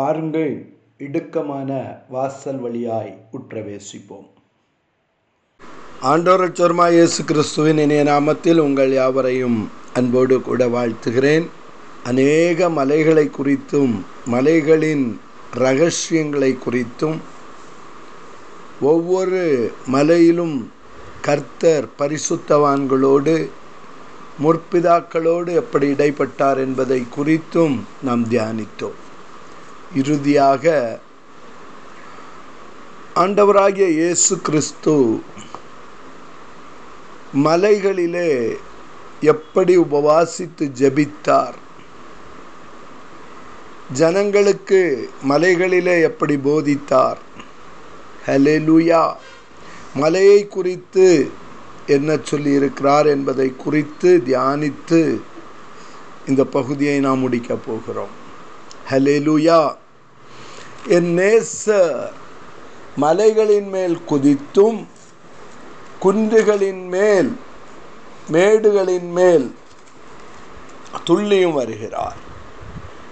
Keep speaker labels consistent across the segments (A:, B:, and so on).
A: பாருங்கள் இடுக்கமான வாசல் வழியாய் உற்றவேசிப்போம். ஆண்டோரச்சோர்மா இயேசு கிறிஸ்துவின் இணைய நாமத்தில் உங்கள் யாவரையும் அன்போடு கூட வாழ்த்துகிறேன். அநேக மலைகளை குறித்தும் மலைகளின் ரகசியங்களை குறித்தும் ஒவ்வொரு மலையிலும் கர்த்தர் பரிசுத்தவான்களோடு முற்பிதாக்களோடு எப்படி இடைப்பட்டார் என்பதை குறித்தும் நாம் தியானித்தோம். இறுதியாக ஆண்டவராகிய இயேசு கிறிஸ்து மலைகளிலே எப்படி உபவாசித்து ஜெபித்தார்? ஜனங்களுக்கு மலைகளிலே எப்படி போதித்தார்? ஹலெலுயா மலையை குறித்து என்ன சொல்லியிருக்கிறார் என்பதை குறித்து தியானித்து இந்த பகுதியை நாம் முடிக்கப் போகிறோம். ஹலெலுயா என் நேச மலைகளின் மேல் குதித்தும் குன்றுகளின் மேல் மேடுகளின் மேல் துள்ளியும் வருகிறார்.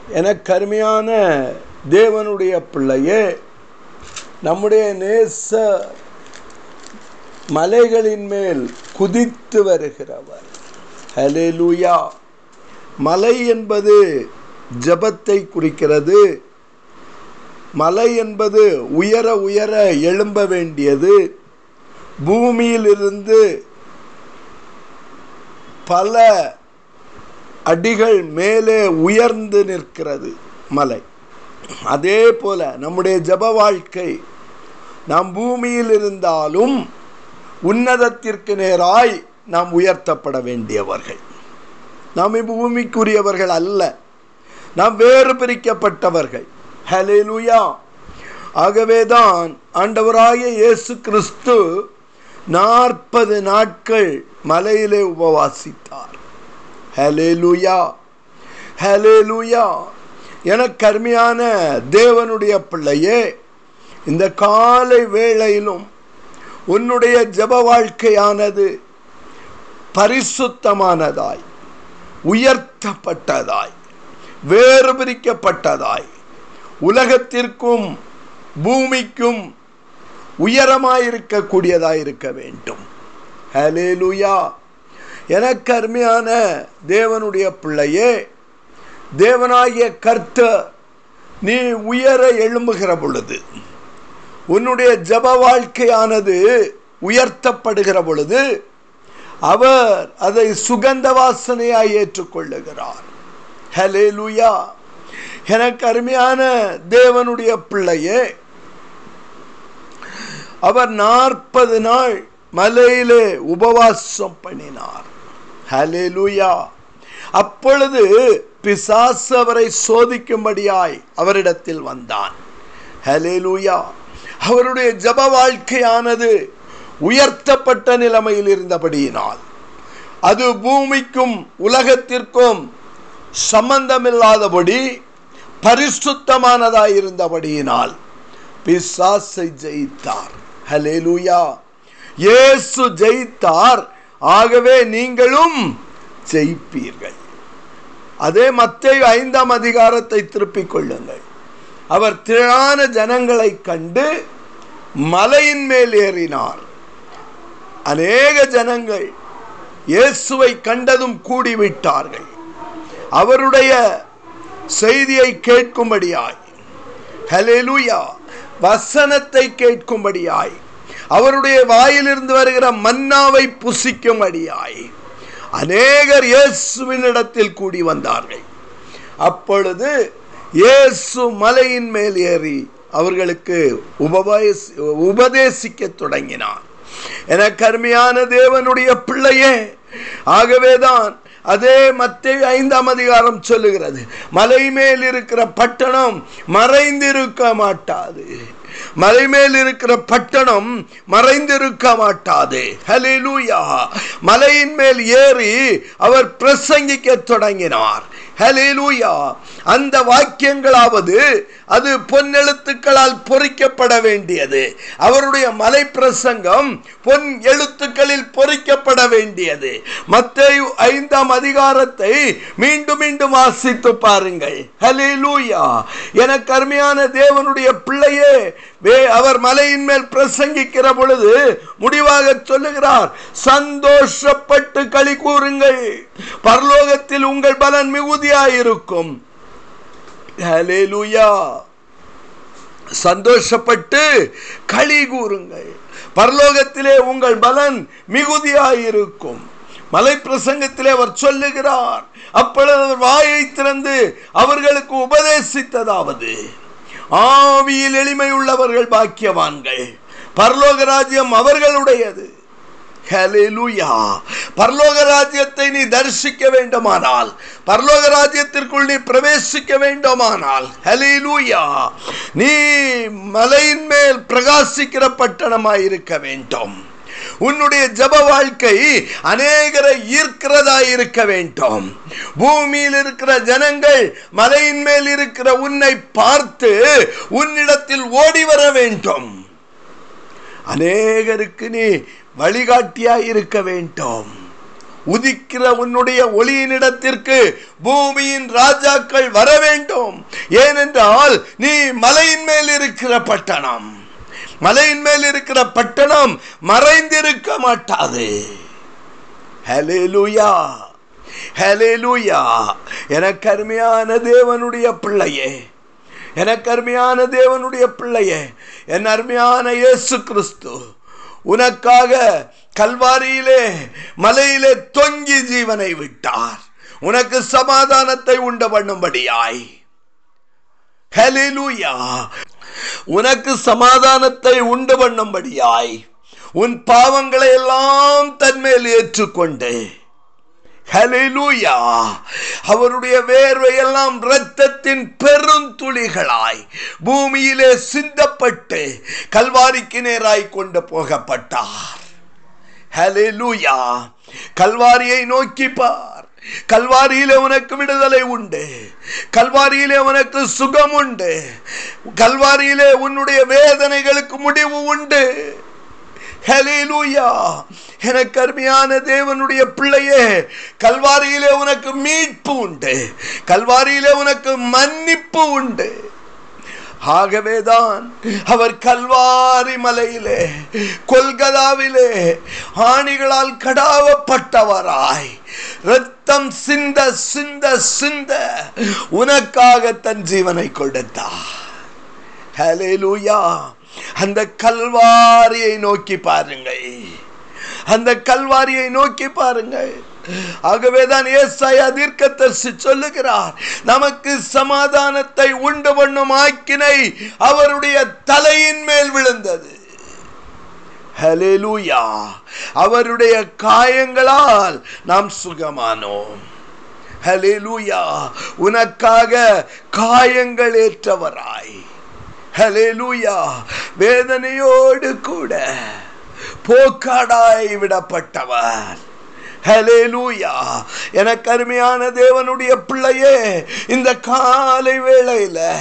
A: என கருமையான தேவனுடைய பிள்ளையே நம்முடைய நேச மலைகளின் மேல் குதித்து வருகிறவர். ஹலேலூயா மலை என்பது ஜபத்தை குறிக்கிறது. மலை என்பது உயர உயர எழும்ப வேண்டியது. பூமியிலிருந்து பல அடிகள் மேலே உயர்ந்து நிற்கிறது மலை. அதே போல நம்முடைய ஜப வாழ்க்கை நாம் பூமியில் இருந்தாலும் உன்னதத்திற்கு நேராய் நாம் உயர்த்தப்பட வேண்டியவர்கள். நாம் பூமிக்குரியவர்கள் அல்ல. நாம் வேறு பிரிக்கப்பட்டவர்கள். ஹலேலுயா ஆகவேதான் ஆண்டவராகிய இயேசு கிறிஸ்து நாற்பது நாட்கள் மலையிலே உபவாசித்தார். ஹலேலுயா ஹலேலுயா எனக்கு அருமையான தேவனுடைய பிள்ளையே இந்த காலை வேளையிலும் உன்னுடைய ஜப வாழ்க்கையானது பரிசுத்தமானதாய் உயர்த்தப்பட்டதாய். வேறு பிரிக்கப்பட்டதாய் உலகத்திற்கும் பூமிக்கும் உயரமாயிருக்கக்கூடியதாய் இருக்க வேண்டும் ஹலேலுயா எனக்கு அருமையான தேவனுடைய பிள்ளையே தேவனாகிய கர்த்த நீ உயர எழும்புகிற பொழுது உன்னுடைய ஜப வாழ்க்கையானது உயர்த்தப்படுகிற பொழுது அவர் அதை சுகந்த வாசனையாய் ஏற்றுக்கொள்ளுகிறார். ஹலேலுயா எனக்கு அருமையான தேவனுடைய பிள்ளையே அவர் நாற்பது நாள் மலையிலே உபவாசம் பண்ணினார். ஹலேலுயா அப்பொழுது பிசாசு அவரை சோதிக்கும்படியாய் அவரிடத்தில் வந்தான். ஹலேலுயா அவருடைய ஜப வாழ்க்கையானது உயர்த்தப்பட்ட நிலைமையில் இருந்தபடியினால் அது பூமிக்கும் உலகத்திற்கும் சம்பந்தமில்லாதபடி பரிசுத்தமானதாய் இருந்தபடியினால் பிசாசை ஜெயித்தார். ஹலேலூயா இயேசு ஜெயித்தார். ஆகவே நீங்களும் ஜெயிப்பீர்கள். அதே மத்திய ஐந்தாம் அதிகாரத்தை திருப்பிக் கொள்ளுங்கள். அவர் திரளான ஜனங்களை கண்டு மலையின் மேல் ஏறினார். அநேக ஜனங்கள் இயேசுவை கண்டதும் கூடிவிட்டார்கள். அவருடைய செய்தியை கேட்கும்படியாய். ஹலெலுயா வசனத்தை கேட்கும்படியாய். அவருடைய வாயிலிருந்து வருகிற மன்னாவை புசிக்கும்படியாய். அநேகர் இயேசுவின் இடத்தில் கூடி வந்தார்கள். அப்பொழுது இயேசு மலையின் மேல் ஏறி அவர்களுக்கு உபதேசி உபதேசிக்க தொடங்கினார். என கருமையான தேவனுடைய பிள்ளையே ஆகவேதான் அதே மத்திய ஐந்தாம் அதிகாரம் சொல்லுகிறது. மலை மேல் இருக்கிற பட்டணம் மறைந்திருக்க மாட்டாது. மலை மேல் இருக்கிற பட்டணம் மறைந்திருக்க மாட்டாது. ஹலிலூயா மலையின் மேல் ஏறி அவர் பிரசங்கிக்க தொடங்கினார். ஹலேலூயா அந்த வாக்கியங்களாவது அது பொன்னெழுத்துக்களால் பொறிக்கப்பட வேண்டியது. அவருடைய மலை பிரசங்கம் பொன் எழுத்துக்களில் பொறிக்கப்பட வேண்டியது. மத்திய ஐந்தாம் அதிகாரத்தை மீண்டும் மீண்டும் வாசித்து பாருங்கள். ஹலேலூயா என கருமையான தேவனுடைய பிள்ளையே அவர் மலையின் மேல் பிரசங்கிக்கிற பொழுது முடிவாக சொல்லுகிறார் சந்தோஷப்பட்டு களி கூறுங்கள். பரலோகத்தில் உங்கள் பலன் மிகுதியாயிருக்கும். சந்தோஷப்பட்டு களி கூறுங்கள். பரலோகத்திலே உங்கள் பலன் மிகுதியாயிருக்கும். மலை பிரசங்கத்திலே அவர் சொல்லுகிறார் அப்பொழுது அவர் வாயை திறந்து அவர்களுக்கு உபதேசித்ததாவது. ஆவியில் எளிமை உள்ளவர்கள் பாக்கியவான்கள். பரலோக ராஜ்யம் அவர்களுடையது. பரலோக ராஜ்யத்தை நீ தரிசிக்க வேண்டுமானால் பரலோக ராஜ்யத்திற்குள் நீ பிரவேசிக்க வேண்டுமானால் ஹalleluya. நீ மலையின் மேல் பிரகாசிக்கிற பட்டணமாய் இருக்க வேண்டும். உன்னுடைய ஜப வாழ்க்கை அநேகரை ஈர்க்கிறதா இருக்க வேண்டும். பூமியில் இருக்கிற ஜனங்கள் மலையின் மேல் இருக்கிற உன்னை பார்த்து உன்னிடத்தில் ஓடி வர வேண்டும். அநேகருக்கு நீ வழிகாட்டியாய் இருக்க வேண்டும். உதிக்கிற உன்னுடைய ஒளியினிடத்திற்கு பூமியின் ராஜாக்கள் வர வேண்டும். ஏனென்றால் நீ மலையின் மேல் இருக்கிற பட்டணம். மலையின் மேல் இருக்கிற பட்டணம் மறைந்திருக்க மாட்டாது. ஹலேலூயா ஹலேலூயா எனக்கு அருமையான தேவனுடைய பிள்ளையே. எனக்கு அருமையான தேவனுடைய பிள்ளையே. என் அருமையான இயேசு கிறிஸ்து உனக்காக கல்வாரியிலே மலையிலே தொங்கி ஜீவனை விட்டார். உனக்கு சமாதானத்தை உண்டு பண்ணும்படியாய். ஹalleluya உனக்கு சமாதானத்தை உண்டு பண்ணும்படியாய் உன் பாவங்களை எல்லாம் தன்மேல் ஏற்றுக்கொண்டு. ஹலிலூயா அவருடைய வேர்வையெல்லாம் இரத்தத்தின் பெருந்துளிகளாய் பூமியிலே சிந்தப்பட்டு கல்வாரிக்கு நேராய் கொண்டு போகப்பட்டார். ஹலிலூயா கல்வாரியை நோக்கி பார். கல்வாரியிலே உனக்கு விடுதலை உண்டு. கல்வாரியிலே உனக்கு சுகம் உண்டு. கல்வாரியிலே உன்னுடைய வேதனைகளுக்கு முடிவு உண்டு. ஹalleluya. எனக்கு அருமையான தேவனுடைய பிள்ளையே கல்வாரியிலே உனக்கு மீட்பு உண்டு. கல்வாரியிலே உனக்கு மன்னிப்பு உண்டு. ஆகவேதான் அவர் கல்வாரி மலையிலே கொல்கதாவிலே ஆணிகளால் கடாவப்பட்டவராய் ரத்தம் சிந்த சிந்த சிந்த உனக்காக தன் ஜீவனை கொடுத்தா ஹalleluya அந்த கல்வாரியை நோக்கி பாருங்கள். அந்த கல்வாரியை நோக்கி பாருங்கள். ஆகவேதான் ஏசாயா தீர்க்கதரிசி சொல்லுகிறார் நமக்கு சமாதானத்தை உண்டு பண்ணும் ஆக்கினை அவருடைய தலையின் மேல் விழுந்தது. ஹலெலுயா அவருடைய காயங்களால் நாம் சுகமானோம். ஹலெலுயா உனக்காக காயங்கள் ஏற்றவராய். ஹலெலுயா வேதனையோடு கூட போக்காடாய் விடப்பட்டவர். ஹலேலூயா எனக்கு அருமையான தேவனுடைய பிள்ளையே இந்த காலை வேளையில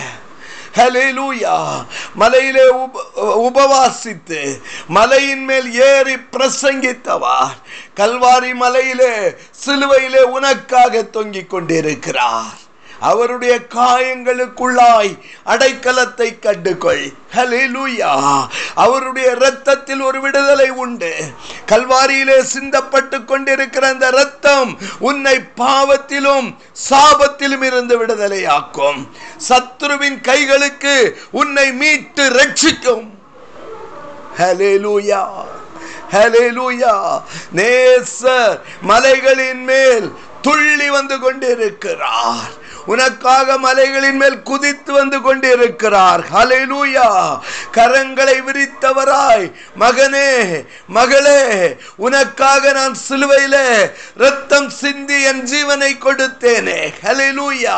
A: ஹalleluya மலையிலே உப- உபவாசித்து மலையின் மேல் ஏறி பிரசங்கித்தவர். கல்வாரி மலையிலே சிலுவையிலே உனக்காக தொங்கிக் கொண்டிருக்கிறார். அவருடைய காயங்களுக்குள்ளாய் அடைக்கலத்தை கண்டுகொள். ஹalleluya அவருடைய இரத்தத்தில் ஒரு விடுதலை உண்டு. கல்வாரியிலே சிந்தப்பட்டு கொண்டிருக்கிற அந்த இரத்தம் உன்னை பாவத்திலும் சாபத்திலும் இருந்து விடுதலையாக்கும். சத்ருவின் கைகளுக்கு உன்னை மீட்டு ரட்சிக்கும். ஹalleluya ஹalleluya நேசர் மலைகளின் மேல் துள்ளி வந்து கொண்டிருக்கிறார். உனக்காக மலைகளின் மேல் குதித்து வந்து கொண்டிருக்கிறார். ஹலெலூயா கரங்களை விரித்தவராய். மகனே மகளே உனக்காக நான் சிலுவையிலே ரத்தம் சிந்தி என் ஜீவனை கொடுத்தேனே. ஹலெலூயா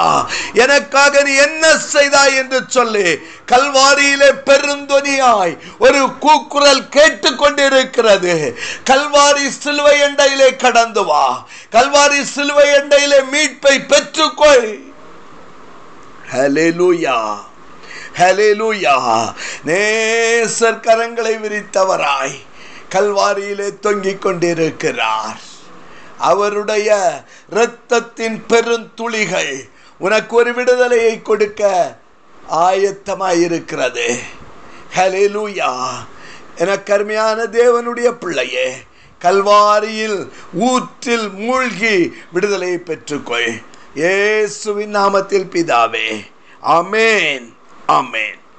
A: எனக்காக நீ என்ன செய்தாய் என்று சொல்லி. கல்வாரியிலே பெருந்தொனியாய் ஒரு கூக்குரல் கேட்டுக்கொண்டிருக்கிறது. கல்வாரி சிலுவை எண்டையிலே கடந்து வா. கல்வாரி சிலுவை எண்டையிலே மீட்பை பெற்றுக்கொள். ஹலெலுயா ஹலெலுயா நேசர் கரங்களை விரித்தவராய் கல்வாரியிலே தொங்கிக் கொண்டிருக்கிறார் அவருடைய இரத்தத்தின் பெருந்துளிகள் உனக்கு ஒரு விடுதலையை கொடுக்க ஆயத்தமாயிருக்கிறது ஹலெலுயா என கருமையான தேவனுடைய பிள்ளையே கல்வாரியில் ஊற்றில் மூழ்கி விடுதலையை பெற்றுக்கொள் இயேசுவின் நாமத்தில் பிதாவே. அமேன் அமேன்